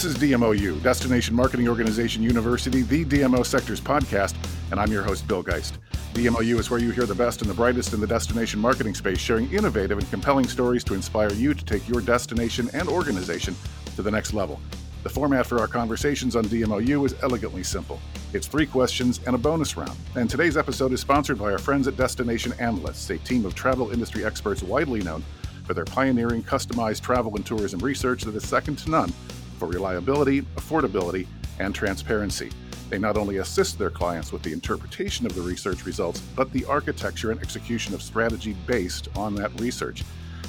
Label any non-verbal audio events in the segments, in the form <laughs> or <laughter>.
This is DMOU, Destination Marketing Organization University, the DMO Sectors podcast, and I'm your host, Bill Geist. DMOU is where you hear the best and the brightest in the destination marketing space, sharing innovative and compelling stories to inspire you to take your destination and organization to the next level. The format for our conversations on DMOU is elegantly simple. It's three questions and a bonus round. And today's episode is sponsored by our friends at Destination Analysts, a team of travel industry experts widely known for their pioneering customized travel and tourism research that is second to none for reliability, affordability, and transparency. They not only assist their clients with the interpretation of the research results, but the architecture and execution of strategy based on that research.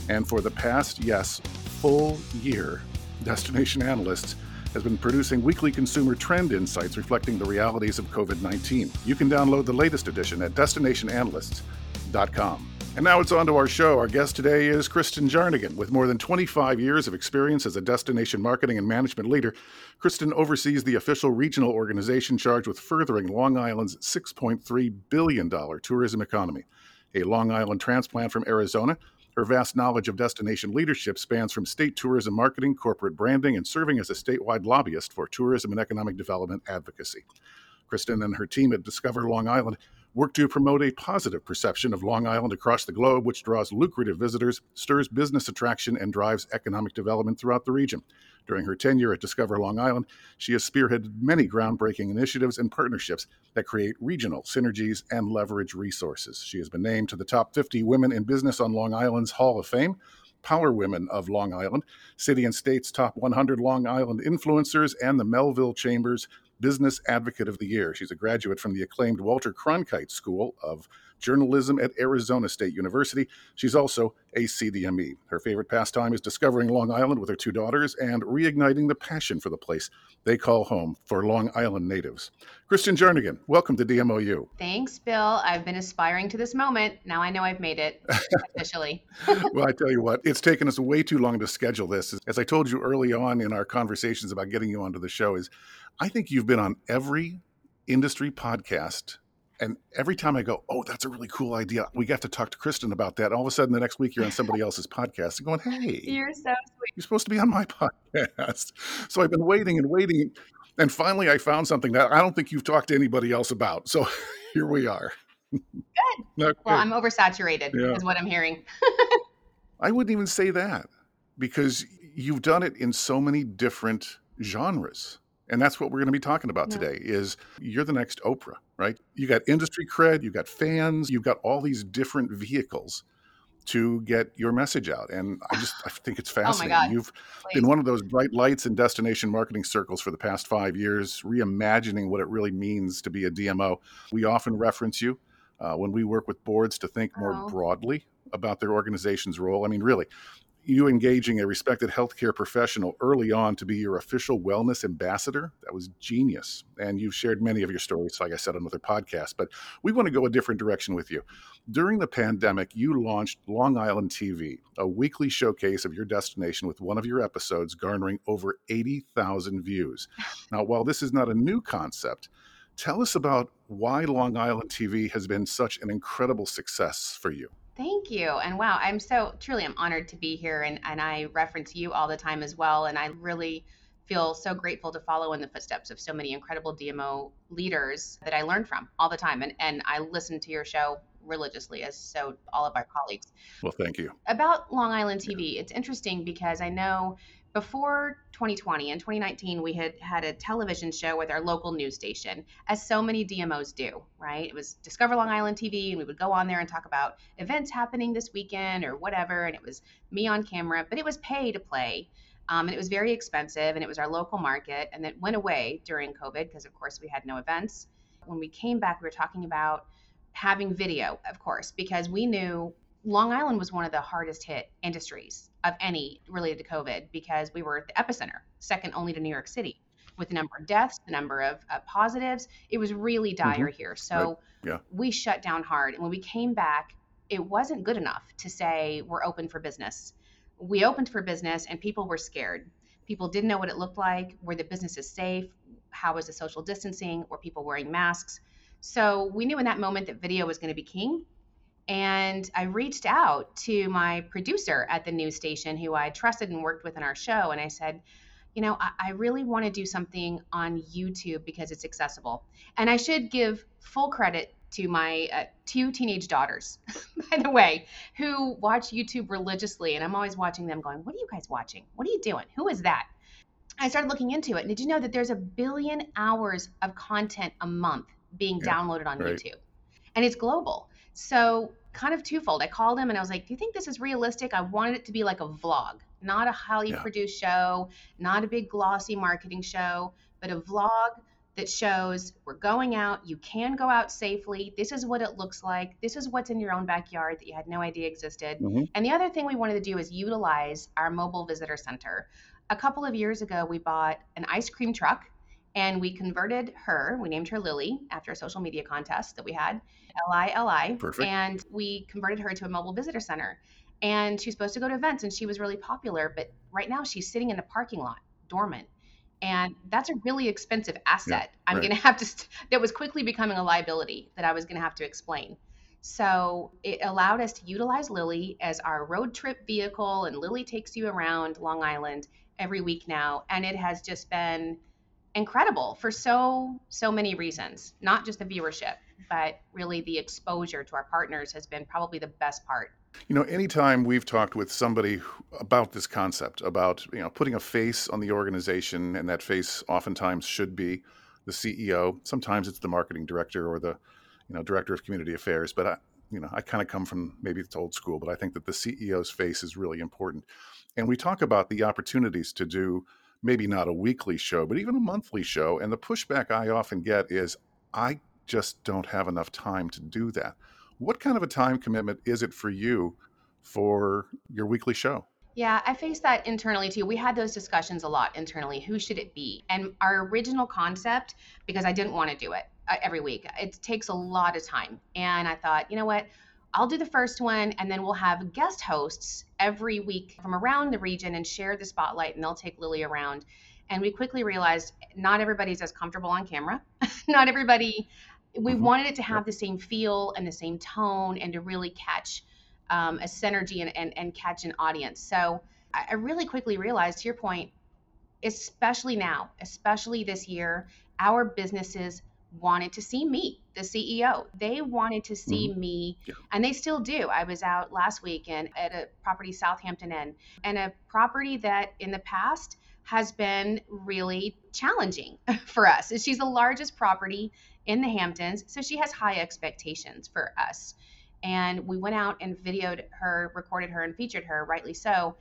And for the past, yes, full year, Destination Analysts has been producing weekly consumer trend insights reflecting the realities of COVID 19. You can download the latest edition at destinationanalysts.com. And now it's on to our show. Our guest today is Kristen Jarnagin. With more than 25 years of experience as a destination marketing and management leader, Kristen oversees the official regional organization charged with furthering Long Island's $6.3 billion tourism economy. A Long Island transplant from Arizona, her vast knowledge of destination leadership spans from state tourism marketing, corporate branding, and serving as a statewide lobbyist for tourism and economic development advocacy. Kristen and her team at Discover Long Island work to promote a positive perception of Long Island across the globe, which draws lucrative visitors, stirs business attraction, and drives economic development throughout the region. During her tenure at Discover Long Island, she has spearheaded many groundbreaking initiatives and partnerships that create regional synergies and leverage resources. She has been named to the top 50 Women in Business on Long Island's Hall of Fame. Power Women of Long Island, City and State's Top 100 Long Island Influencers, and the Melville Chambers Business Advocate of the Year. She's a graduate from the acclaimed Walter Cronkite School of Journalism at Arizona State University. She's also a CDME. Her favorite pastime is discovering Long Island with her two daughters and reigniting the passion for the place they call home for Long Island natives. Kristen Jarnagin, welcome to DMOU. Thanks, Bill. I've been aspiring to this moment. Now I know I've made it <laughs> officially. <laughs> well, I tell you what, it's taken us way too long to schedule this. As I told you early on in our conversations about getting you onto the show, is I think you've been on every industry podcast. And every time I go, oh, that's a really cool idea. We got to talk to Kristen about that. All of a sudden, the next week you're on somebody <laughs> else's podcast and going, hey, you're so sweet. You're supposed to be on my <laughs> podcast. So I've been waiting and waiting. And finally, I found something that I don't think you've talked to anybody else about. So <laughs> here we are. Good. Okay. Well, I'm oversaturated, yeah. is what I'm hearing. I wouldn't even say that because you've done it in so many different genres and that's what we're going to be talking about yeah. today is you're the next oprah right you got industry cred you got fans you've got all these different vehicles to get your message out and i just i think it's <sighs> oh fascinating oh you've Please. been one of those bright lights in destination marketing circles for the past five years reimagining what it really means to be a dmo we often reference you uh, when we work with boards to think more oh. broadly about their organization's role i mean really you engaging a respected healthcare professional early on to be your official wellness ambassador? That was genius. And you've shared many of your stories like i said on other podcasts but we want to go a different direction with you. During the pandemic you launched long island tv a weekly showcase of your destination with one of your episodes garnering over 80000 views. Now while this is not a new concept tell us about why long island tv has been such an incredible success for you Thank you. And wow, I'm so truly I'm honored to be here and, and I reference you all the time as well. And I really feel so grateful to follow in the footsteps of so many incredible DMO leaders that I learn from all the time. And and I listen to your show religiously as so all of our colleagues. Well, thank you. About Long Island TV, it's interesting because I know before 2020 and 2019 we had had a television show with our local news station as so many dmos do right? It was discover long island tv and we would go on there and talk about events happening this weekend or whatever and it was me on camera but it was pay to play um, and it was very expensive and it was our local market and it went away during covid because of course we had no events. When we came back we were talking about having video of course because we knew long island was one of the hardest hit industries of any related to COVID because we were at the epicenter, second only to New York City with the number of deaths, the number of uh, positives. It was really dire mm-hmm. here. So right. yeah. we shut down hard. And when we came back, it wasn't good enough to say we're open for business. We opened for business and people were scared. People didn't know what it looked like. Were the businesses safe? How was the social distancing? Were people wearing masks? So we knew in that moment that video was going to be king and I reached out to my producer at the news station, who I trusted and worked with in our show. And I said, you know, I, I really want to do something on YouTube because it's accessible. And I should give full credit to my uh, two teenage daughters, <laughs> by the way, who watch YouTube religiously. And I'm always watching them going, What are you guys watching? What are you doing? Who is that? I started looking into it. And did you know that there's a billion hours of content a month being yeah, downloaded on right. YouTube? And it's global. So, kind of twofold. I called him and I was like, Do you think this is realistic? I wanted it to be like a vlog, not a highly yeah. produced show, not a big glossy marketing show, but a vlog that shows we're going out, you can go out safely. This is what it looks like. This is what's in your own backyard that you had no idea existed. Mm-hmm. And the other thing we wanted to do is utilize our mobile visitor center. A couple of years ago, we bought an ice cream truck and we converted her. We named her Lily after a social media contest that we had, L I L I. Perfect. And we converted her to a mobile visitor center. And she's supposed to go to events and she was really popular, but right now she's sitting in the parking lot dormant and that's a really expensive asset yeah, i'm right. going to have to st- that was quickly becoming a liability that i was going to have to explain so it allowed us to utilize lily as our road trip vehicle and lily takes you around long island every week now and it has just been incredible for so so many reasons not just the viewership but really the exposure to our partners has been probably the best part you know, anytime we've talked with somebody about this concept, about you know putting a face on the organization, and that face oftentimes should be the CEO. Sometimes it's the marketing director or the you know director of community affairs. But I, you know, I kind of come from maybe it's old school, but I think that the CEO's face is really important. And we talk about the opportunities to do maybe not a weekly show, but even a monthly show. And the pushback I often get is, I just don't have enough time to do that. What kind of a time commitment is it for you for your weekly show? Yeah, I face that internally too. We had those discussions a lot internally. Who should it be? And our original concept, because I didn't want to do it uh, every week, it takes a lot of time. And I thought, you know what? I'll do the first one, and then we'll have guest hosts every week from around the region and share the spotlight, and they'll take Lily around. And we quickly realized not everybody's as comfortable on camera. <laughs> not everybody we mm-hmm. wanted it to have the same feel and the same tone and to really catch um, a synergy and, and, and catch an audience. So I, I really quickly realized, to your point, especially now, especially this year, our businesses wanted to see me, the CEO. They wanted to see mm-hmm. me, yeah. and they still do. I was out last weekend at a property Southampton Inn, and a property that in the past has been really challenging <laughs> for us. She's the largest property in the Hamptons. So she has high expectations for us. And we went out and videoed her, recorded her, and featured her, rightly so.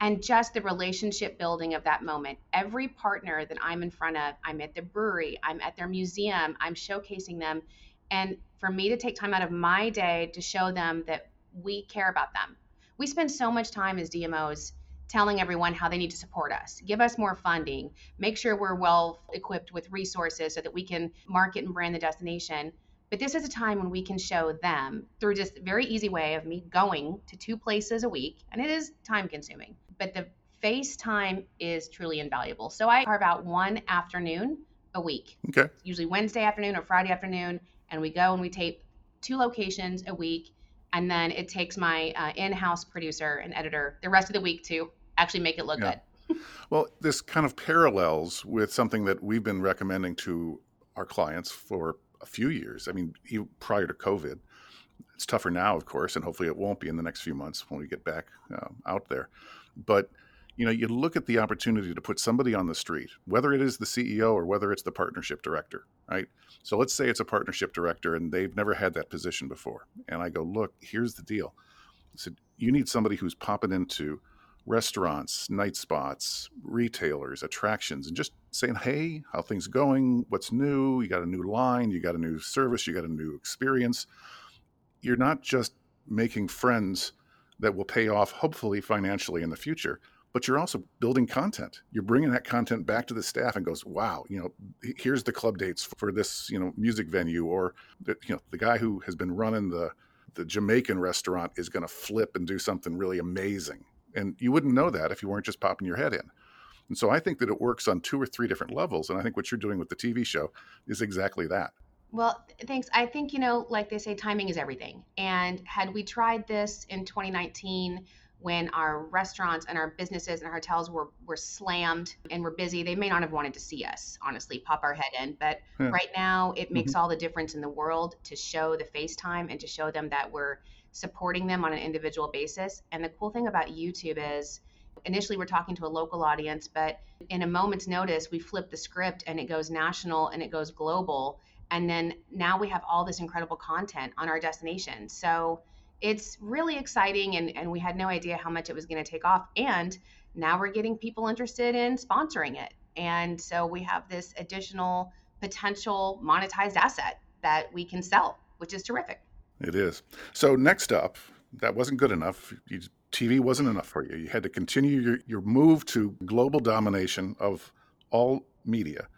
And just the relationship building of that moment. Every partner that I'm in front of, I'm at the brewery, I'm at their museum, I'm showcasing them. And for me to take time out of my day to show them that we care about them. We spend so much time as DMOs telling everyone how they need to support us, give us more funding, make sure we're well equipped with resources so that we can market and brand the destination. But this is a time when we can show them through just very easy way of me going to two places a week, and it is time consuming. But the FaceTime is truly invaluable. So I carve out one afternoon a week. Okay. Usually Wednesday afternoon or Friday afternoon, and we go and we tape two locations a week and then it takes my uh, in-house producer and editor the rest of the week to actually make it look yeah. good. <laughs> well, this kind of parallels with something that we've been recommending to our clients for a few years. I mean, prior to COVID, it's tougher now, of course, and hopefully it won't be in the next few months when we get back uh, out there. But you know, you look at the opportunity to put somebody on the street, whether it is the CEO or whether it's the partnership director, right? So let's say it's a partnership director and they've never had that position before. And I go, look, here's the deal. I said, you need somebody who's popping into restaurants, night spots, retailers, attractions, and just saying, hey, how things going? What's new? You got a new line, you got a new service, you got a new experience. You're not just making friends that will pay off, hopefully, financially in the future but you're also building content. You're bringing that content back to the staff and goes, wow, you know, here's the club dates for this, you know, music venue, or the, you know, the guy who has been running the the Jamaican restaurant is going to flip and do something really amazing. And you wouldn't know that if you weren't just popping your head in. And so I think that it works on two or three different levels. And I think what you're doing with the TV show is exactly that. Well, thanks. I think, you know, like they say, timing is everything. And had we tried this in 2019, when our restaurants and our businesses and our hotels were were slammed and were busy, they may not have wanted to see us, honestly, pop our head in. But yeah. right now, it makes mm-hmm. all the difference in the world to show the FaceTime and to show them that we're supporting them on an individual basis. And the cool thing about YouTube is initially we're talking to a local audience, but in a moment's notice, we flip the script and it goes national and it goes global. And then now we have all this incredible content on our destination. So it's really exciting and, and we had no idea how much it was going to take off. And now we're getting people interested in sponsoring it. And so we have this additional potential monetized asset that we can sell which is terrific. It is. So next up that wasn't good enough. You, tv wasn't enough for you. You had to continue your, your move to global domination of all media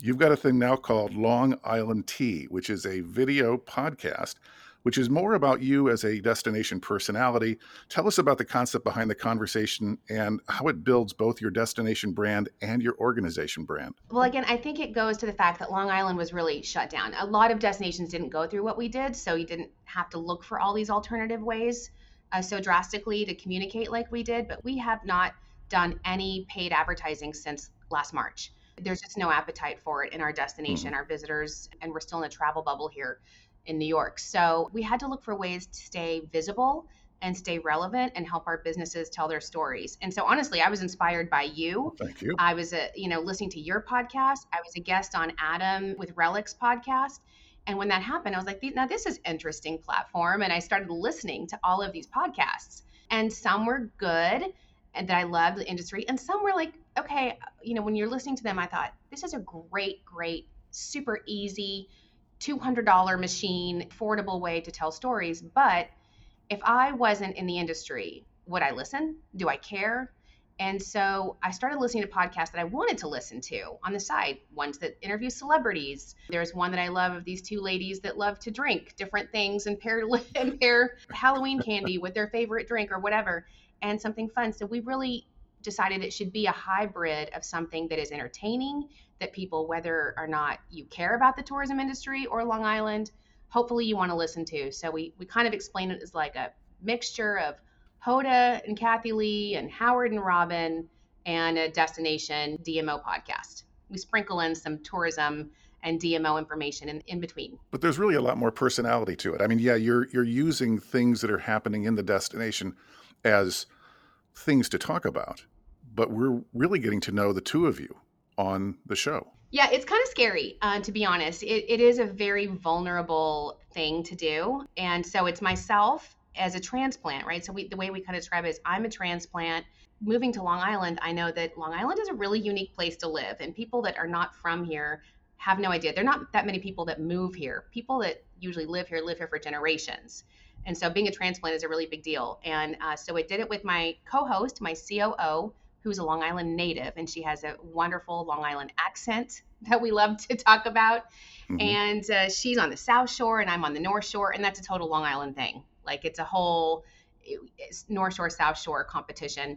you've got a thing now called long island tea which is a video podcast which is more about you as a destination personality. Tell us about the concept behind the conversation and how it builds both your destination brand and your organization brand. Well, again, I think it goes to the fact that Long Island was really shut down. A lot of destinations didn't go through what we did, so you didn't have to look for all these alternative ways uh, so drastically to communicate like we did, but we have not done any paid advertising since last March there's just no appetite for it in our destination, mm-hmm. our visitors, and we're still in a travel bubble here in New York. So we had to look for ways to stay visible and stay relevant and help our businesses tell their stories. And so honestly, I was inspired by you. Thank you. I was a, you know, listening to your podcast. I was a guest on Adam with Relics podcast. And when that happened, I was like, now this is interesting platform. And I started listening to all of these podcasts. And some were good and that I loved the industry. And some were like, okay, you know, when you're listening to them, I thought, this is a great, great, super easy, $200 machine, affordable way to tell stories. But if I wasn't in the industry, would I listen? Do I care? And so I started listening to podcasts that I wanted to listen to on the side, ones that interview celebrities. There's one that I love of these two ladies that love to drink different things and pair, <laughs> pair Halloween candy with their favorite drink or whatever, and something fun. So we really decided it should be a hybrid of something that is entertaining, that people, whether or not you care about the tourism industry or Long Island, hopefully you want to listen to. So we, we kind of explain it as like a mixture of Hoda and Kathie Lee and Howard and Robin and a destination DMO podcast. We sprinkle in some tourism and DMO information in, in between. But there's really a lot more personality to it. I mean, yeah, you're you're using things that are happening in the destination as things to talk about, but we're really getting to know the two of you on the show. Yeah, it's kind of scary, uh, to be honest. It, it is a very vulnerable thing to do. And so it's myself as a transplant, right? So we, the way we kind of describe it is I'm a transplant. Moving to Long Island, I know that Long Island is a really unique place to live, and people that are not from here have no idea. There are not that many people that move here. People that usually live here live here for generations. And so being a transplant is a really big deal. And uh, so I did it with my co host, my COO, who's a Long Island native, and she has a wonderful Long Island accent <laughs> that we love to talk about. Mm-hmm. And uh, she's on the South Shore, and I'm on the North Shore, and that's a total Long Island thing. Like it's a whole North Shore, South Shore competition.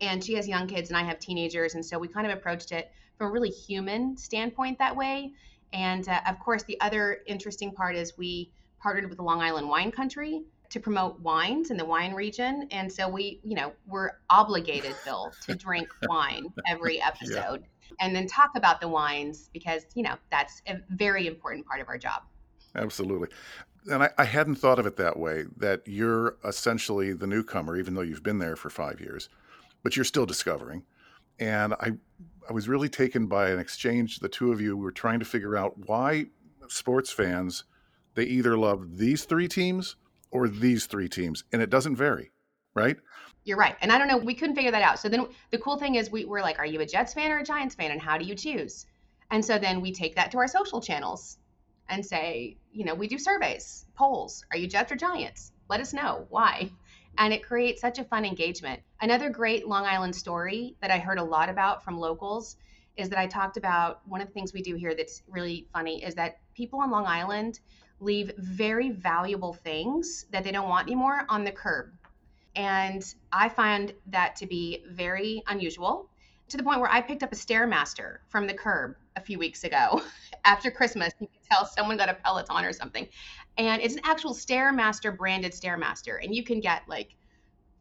And she has young kids, and I have teenagers, and so we kind of approached it from a really human standpoint that way. And uh, of course, the other interesting part is we partnered with the Long Island Wine Country to promote wines in the wine region. And so we, you know, we're obligated, Bill, to <laughs> drink wine every episode yeah. and then talk about the wines because, you know, that's a very important part of our job. Absolutely. And I, I hadn't thought of it that way that you're essentially the newcomer, even though you've been there for five years, but you're still discovering. And I, I was really taken by an exchange the two of you were trying to figure out why sports fans they either love these three teams or these three teams, and it doesn't vary, right? You're right. And I don't know, we couldn't figure that out. So then the cool thing is we were like, are you a Jets fan or a Giants fan? And how do you choose? And so then we take that to our social channels and say, you know, we do surveys, polls. Are you Jets or Giants? Let us know why. And it creates such a fun engagement. Another great Long Island story that I heard a lot about from locals is that I talked about one of the things we do here that's really funny is that people on Long Island leave very valuable things that they don't want anymore on the curb. And I find that to be very unusual to the point where I picked up a Stairmaster from the curb a few weeks ago <laughs> after Christmas. You can tell someone got a Peloton or something. And it's an actual Stairmaster branded Stairmaster. And you can get like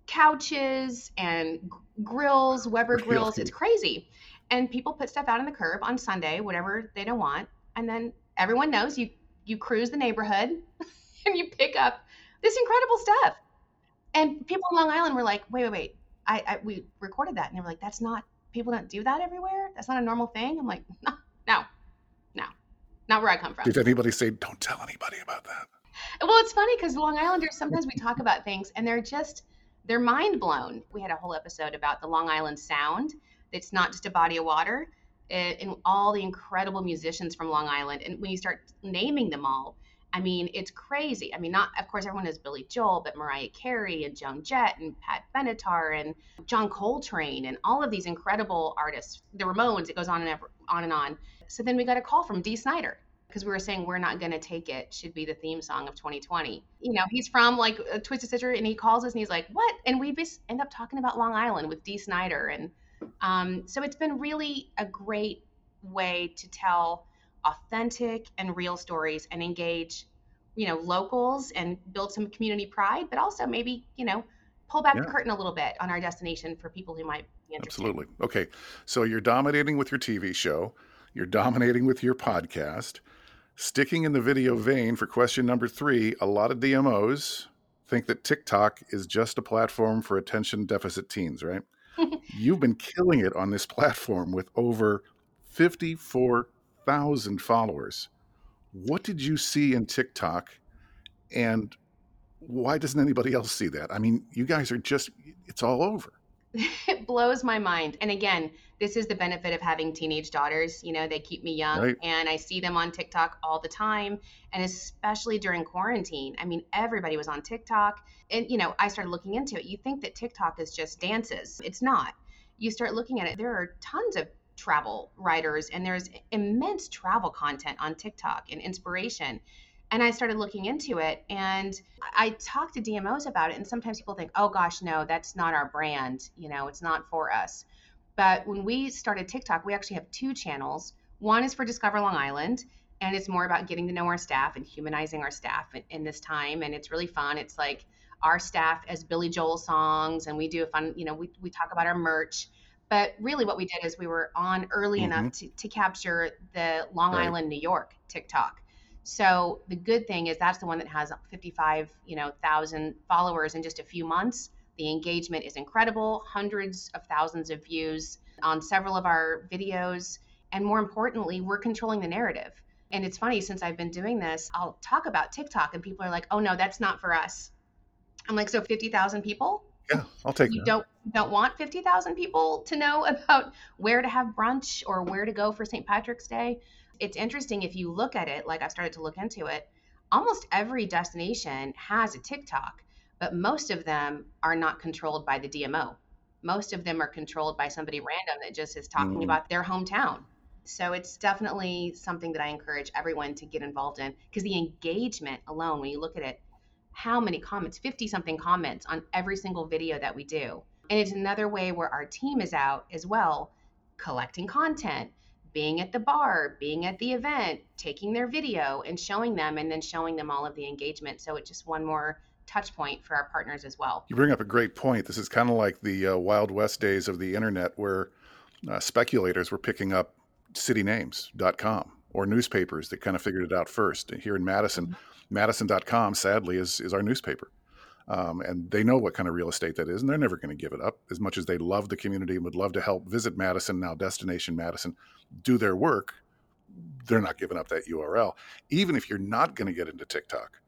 couches and grills, Weber grills. It's crazy. And people put stuff out on the curb on Sunday, whatever they don't want. And then everyone knows you you cruise the neighborhood <laughs> and you pick up this incredible stuff. And people in Long Island were like, wait, wait, wait. I, I we recorded that. And they were like, that's not people don't do that everywhere. That's not a normal thing. I'm like, no, no, no. Not where I come from. Did anybody say, don't tell anybody about that? Well, it's funny because Long Islanders sometimes we talk about things and they're just they're mind blown. We had a whole episode about the Long Island Sound. It's not just a body of water, and all the incredible musicians from Long Island. And when you start naming them all, I mean, it's crazy. I mean, not of course everyone knows Billy Joel, but Mariah Carey and Joan Jett and Pat Benatar and John Coltrane and all of these incredible artists. The Ramones. It goes on and ever, on and on. So then we got a call from Dee Snider because we were saying we're not going to take it should be the theme song of 2020 you know he's from like twisted sister and he calls us and he's like what and we just end up talking about long island with Dee Snider and um, so it's been really a great way to tell authentic and real stories and engage you know locals and build some community pride but also maybe you know pull back the curtain a little bit on our destination for people who might be interested Absolutely. Okay. So you're dominating with your TV show, you're dominating with your podcast. Sticking in the video vein for question number three, a lot of DMOs think that TikTok is just a platform for attention deficit teens, right? You've been killing it on this platform with over 54,000 followers. What did you see in TikTok and why doesn't anybody else see that? I mean, you guys are just, it's all over. It <laughs> blows my mind. And again, this is the benefit of having teenage daughters. You know, they keep me young Right. and I see them on TikTok all the time. And especially during quarantine. I mean, everybody was on TikTok. And, you know, I started looking into it. You think that TikTok is just dances, it's not. You start looking at it, there are tons of travel writers and there's immense travel content on TikTok and inspiration. And I started looking into it and I talked to DMOs about it, and sometimes people think, oh gosh, no, that's not our brand. You know, it's not for us. But when we started TikTok, we actually have two channels. One is for Discover Long Island, and it's more about getting to know our staff and humanizing our staff in, in this time. And it's really fun. It's like our staff as Billy Joel songs, and we do a fun, you know, we, we talk about our merch. But really, what we did is we were on early Mhm. enough to, to capture the Long Right. Island, New York TikTok. So the good thing is that's the one that has 55, you know, thousand followers in just a few months. The engagement is incredible, hundreds of thousands of views on several of our videos, and more importantly, we're controlling the narrative. And it's funny since I've been doing this, I'll talk about TikTok and people are like, "Oh no, that's not for us." I'm like, "So 50,000 people? Yeah, I'll take you that. don't don't want 50,000 people to know <laughs> about where to have brunch or where to go for St. Patrick's Day. It's interesting if you look at it, like I've started to look into it, almost every destination has a TikTok, but most of them are not controlled by the DMO. Most of them are controlled by somebody random that just is talking Mhm. about their hometown. So it's definitely something that I encourage everyone to get involved in because the engagement alone, when you look at it, how many comments 50 something comments on every single video that we do and it's another way where our team is out as well collecting content being at the bar being at the event taking their video and showing them and then showing them all of the engagement so it's just one more touch point for our partners as well You bring up a great point. This is kind of like the uh, Wild West days of the internet where uh, speculators were picking up citynames.com or newspapers that kind of figured it out first. Here in Madison, Madison.com, sadly, is, is our newspaper. Um, and they know what kind of real estate that is, and they're never going to give it up. As much as they love the community and would love to help Visit Madison, now Destination Madison, do their work, they're not giving up that URL. Even if you're not going to get into TikTok,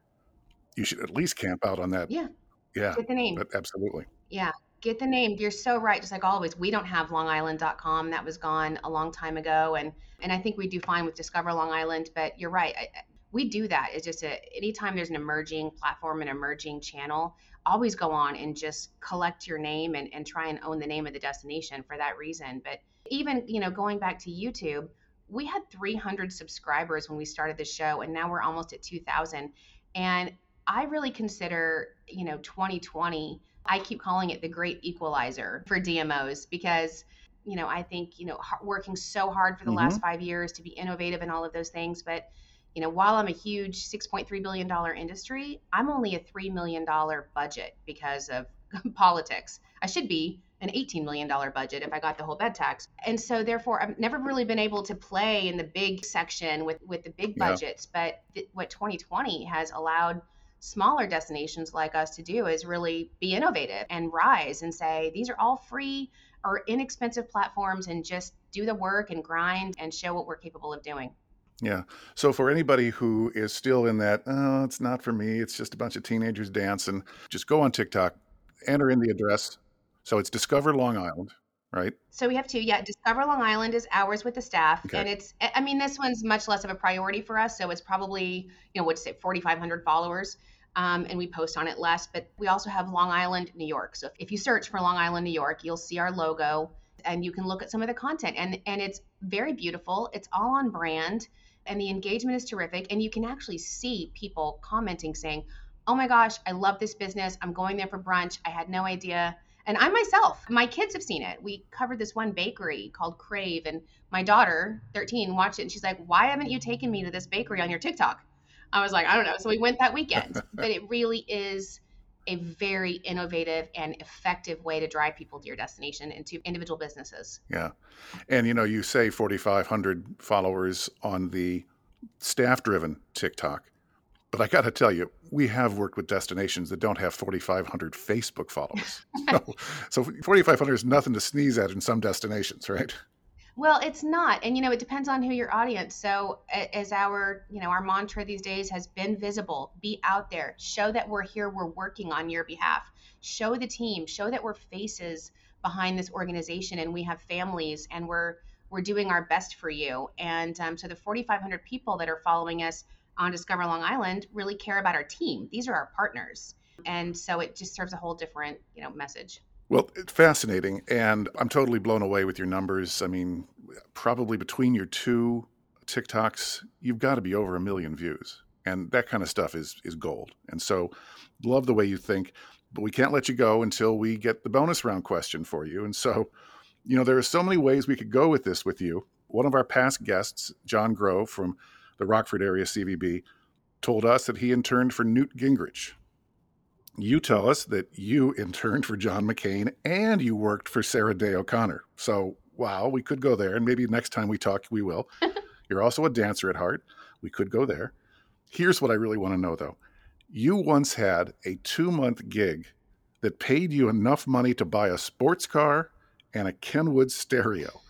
you should at least camp out on that. yeah Yeah, get the name but absolutely. Yeah, get the name. You're so right. Just like always, we don't have longisland.com. That was gone a long time ago, and and I think we do fine with Discover Long Island. But you're right. I- we do that. It's just a anytime there's an emerging platform, an emerging channel, always go on and just collect your name and, and try and own the name of the destination for that reason. But even you know going back to YouTube, we had 300 subscribers when we started the show, and now we're almost at 2,000. And I really consider you know 2020 I keep calling it the great equalizer for DMOs because, you know, I think, you know, working so hard for the last mm-hmm. five years to be innovative and all of those things. But, you know, while I'm a huge $6.3 billion industry, I'm only a $3 million budget because of <laughs> politics. I should be an $18 million budget if I got the whole bed tax. And so therefore I've never really been able to play in the big section with with the big budgets, yeah. but th- what 2020 has allowed smaller destinations like us to do is really be innovative and rise and say these are all free or inexpensive platforms and just do the work and grind and show what we're capable of doing. Yeah. So for anybody who is still in that, oh, it's not for me, it's just a bunch of teenagers dancing, just go on TikTok, enter in the address. So it's Discover Long Island, right? So we have two. Yeah, Discover Long Island is ours with the staff, okay. and it's. I mean, this one's much less of a priority for us. So it's probably, you know, what's it, 4,500 followers. Um, and we post on it less. But we also have Long Island, New York. So if you search for Long Island, New York, you'll see our logo, and you can look at some of the content. and And it's very beautiful. It's all on brand and the engagement is terrific. And you can actually see people commenting saying, Oh my gosh, I love this business. I'm going there for brunch. I had no idea. And I myself, my kids have seen it. We covered this one bakery called Crave, and my daughter, 13, watched it and she's like, Why haven't you taken me to this bakery on your TikTok? I was like, I don't know. So we went that weekend. <laughs> but it really is a very innovative and effective way to drive people to your destination and to individual businesses. Yeah. And you know, you say 4,500 followers on the staff driven TikTok, but I got to tell you, we have worked with destinations that don't have 4,500 Facebook followers. <laughs> so, so 4,500 is nothing to sneeze at in some destinations, right? Well, it's not. And you know, it depends on who your audience. So as our, you know, our mantra these days has been visible, be out there, show that we're here, we're working on your behalf. Show the team, show that we're faces behind this organization and we have families and we're we're doing our best for you. And um, so the 4,500 people that are following us on Discover Long Island really care about our team. These are our partners. And so it just serves a whole different, you know, message. Well, it's fascinating. And I'm totally blown away with your numbers. I mean, probably between your two TikToks, you've got to be over a million views. And that kind of stuff is is gold. And so love the way you think, but we can't let you go until we get the bonus round question for you. And so, you know, there are so many ways we could go with this with you. One of our past guests, John Groh from the Rockford area CVB, told us that he interned for Newt Gingrich you tell us that you interned for John McCain and you worked for Sandra Day O'Connor. So, wow, we could go there. And maybe next time we talk, we will. <laughs> You're also a dancer at heart. We could go there. Here's what I really want to know, though. You once had a two month gig that paid you enough money to buy a sports car and a Kenwood stereo.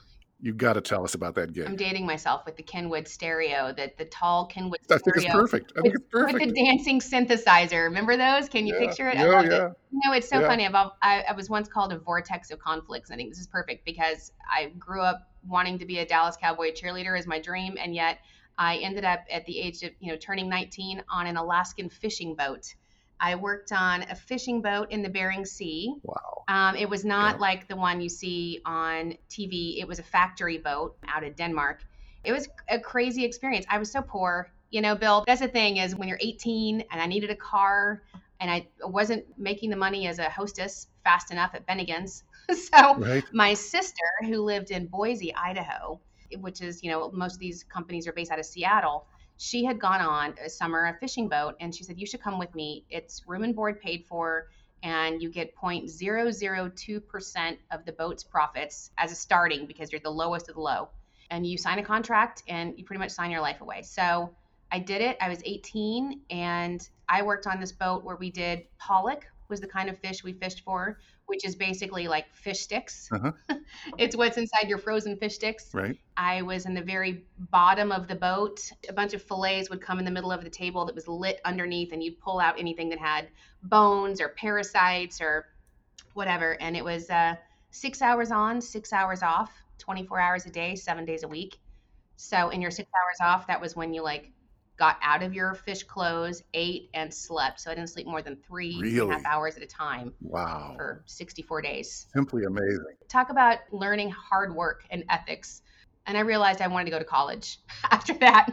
You got to tell us about that gig. I'm dating myself with the Kenwood stereo, that the tall Kenwood I think it's perfect. I think it's perfect. With the dancing synthesizer. Remember those? Can you yeah. picture it? I love yeah. it. You know, it's so yeah. funny. I've, I, I was once called a vortex of conflicts. I think this is perfect because I grew up wanting to be a Dallas Cowboy cheerleader as my dream, and yet I ended up at the age of you know turning 19 on an Alaskan fishing boat I worked on a fishing boat in the Bering Sea. Wow. Um, it was not yeah. like the one you see on TV. It was a factory boat out of Denmark. It was a crazy experience. I was so poor. You know, Bill, that's the thing is when you're 18 and I needed a car and I wasn't making the money as a hostess fast enough at Bennigan's. <laughs> so right. my sister, who lived in Boise, Idaho, which is, you know, most of these companies are based out of Seattle she had gone on a summer a fishing boat and she said you should come with me. It's room and board paid for and you get 0.002% of the boat's profits as a starting because you're the lowest of the low. And you sign a contract and you pretty much sign your life away. So i did it. I was 18 and i worked on this boat where we did pollock was the kind of fish we fished for which is basically like fish sticks. Uh-huh. <laughs> it's what's inside your frozen fish sticks. Right. I was in the very bottom of the boat. A bunch of fillets would come in the middle of the table that was lit underneath, and you'd pull out anything that had bones or parasites or whatever. And it was uh, six hours on, six hours off, 24 hours a day, seven days a week. So in your six hours off, that was when you like got out of your fish clothes, ate, and slept. So I didn't sleep more than three really? and a half hours at a time. Wow. For 64 days. Simply amazing. Talk about learning hard work and ethics. And I realized I wanted to go to college <laughs> after that.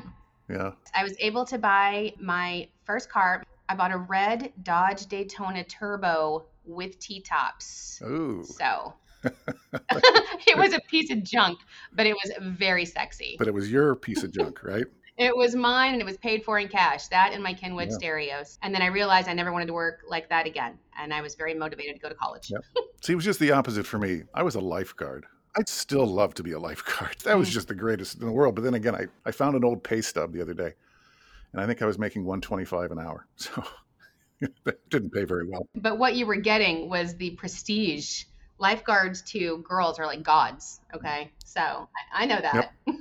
Yeah. I was able to buy my first car. I bought a red Dodge Daytona Turbo with T tops. Ooh. So <laughs> <laughs> it was a piece of junk, but it was very sexy. But it was your piece of junk, right? It was mine and it was paid for in cash. That and my Kenwood yeah. stereos. And then I realized I never wanted to work like that again. And I was very motivated to go to college. Yep. See, it was just the opposite for me. I was a lifeguard. I'd still love to be a lifeguard. <laughs> That was mm. just the greatest in the world. But then again, I, I found an old pay stub the other day and I think I was making 125 an hour. <laughs> So <laughs> that didn't pay very well. But what you were getting was the prestige. Lifeguards to girls are like gods. Okay. So I, I know that. Yep.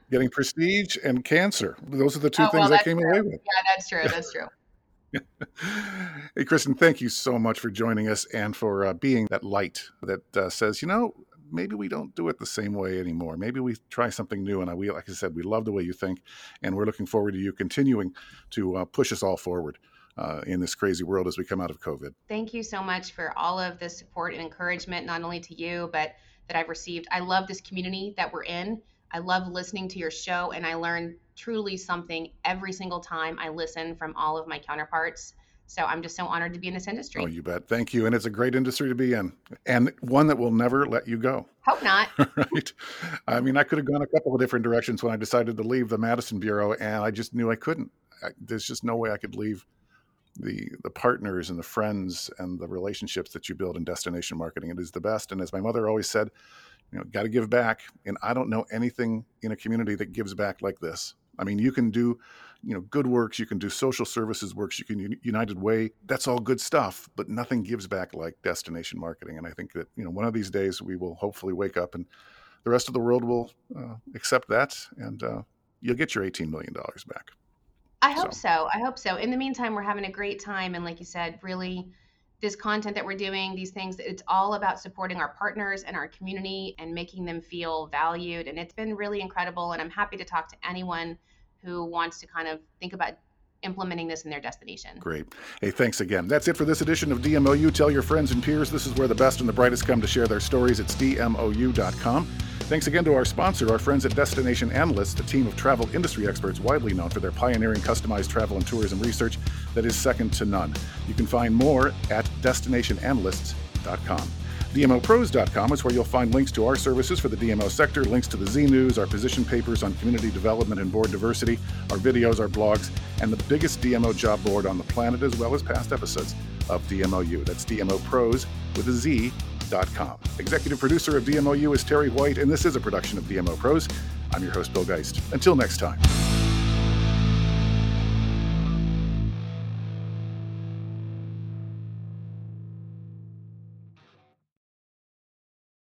<laughs> getting prestige and cancer. Those are the two oh, things well, I came true. away with. Yeah, that's true. That's true. <laughs> hey, Kristen, thank you so much for joining us and for uh, being that light that uh, says, you know, maybe we don't do it the same way anymore. Maybe we try something new. And I, we, like I said, we love the way you think, and we're looking forward to you continuing to uh, push us all forward. Uh, in this crazy world as we come out of COVID. Thank you so much for all of the support and encouragement, not only to you, but that I've received. I love this community that we're in. I love listening to your show, and I learn truly something every single time I listen from all of my counterparts. So I'm just so honored to be in this industry. Oh, you bet. Thank you. And it's a great industry to be in and one that will never let you go. Hope not. <laughs> right. I mean, I could have gone a couple of different directions when I decided to leave the Madison Bureau, and I just knew I couldn't. I, there's just no way I could leave the the partners and the friends and the relationships that you build in destination marketing. It is the best. And as my mother always said, you know, got to give back. And I don't know anything in a community that gives back like this. I mean, you can do you know good works you can do social services works you can united way that's all good stuff but nothing gives back like destination marketing and i think that you know one of these days we will hopefully wake up and the rest of the world will uh, accept that and uh, you'll get your 18 million dollars back i hope so. so i hope so in the meantime we're having a great time and like you said really this content that we're doing, these things, it's all about supporting our partners and our community and making them feel valued. And it's been really incredible. And I'm happy to talk to anyone who wants to kind of think about implementing this in their destination. Great. Hey, thanks again. That's it for this edition of DMOU. Tell your friends and peers this is where the best and the brightest come to share their stories. It's DMOU.com. Thanks again to our sponsor, our friends at Destination Analysts, a team of travel industry experts widely known for their pioneering customized travel and tourism research that is second to none. You can find more at destinationanalysts.com. DMOpros.com is where you'll find links to our services for the DMO sector, links to the Z News, our position papers on community development and board diversity, our videos, our blogs, and the biggest DMO job board on the planet, as well as past episodes of DMOU. That's DMO Pros with a Z.com. Executive producer of DMOU is Terry White, and this is a production of DMO Pros. I'm your host, Bill Geist. Until next time.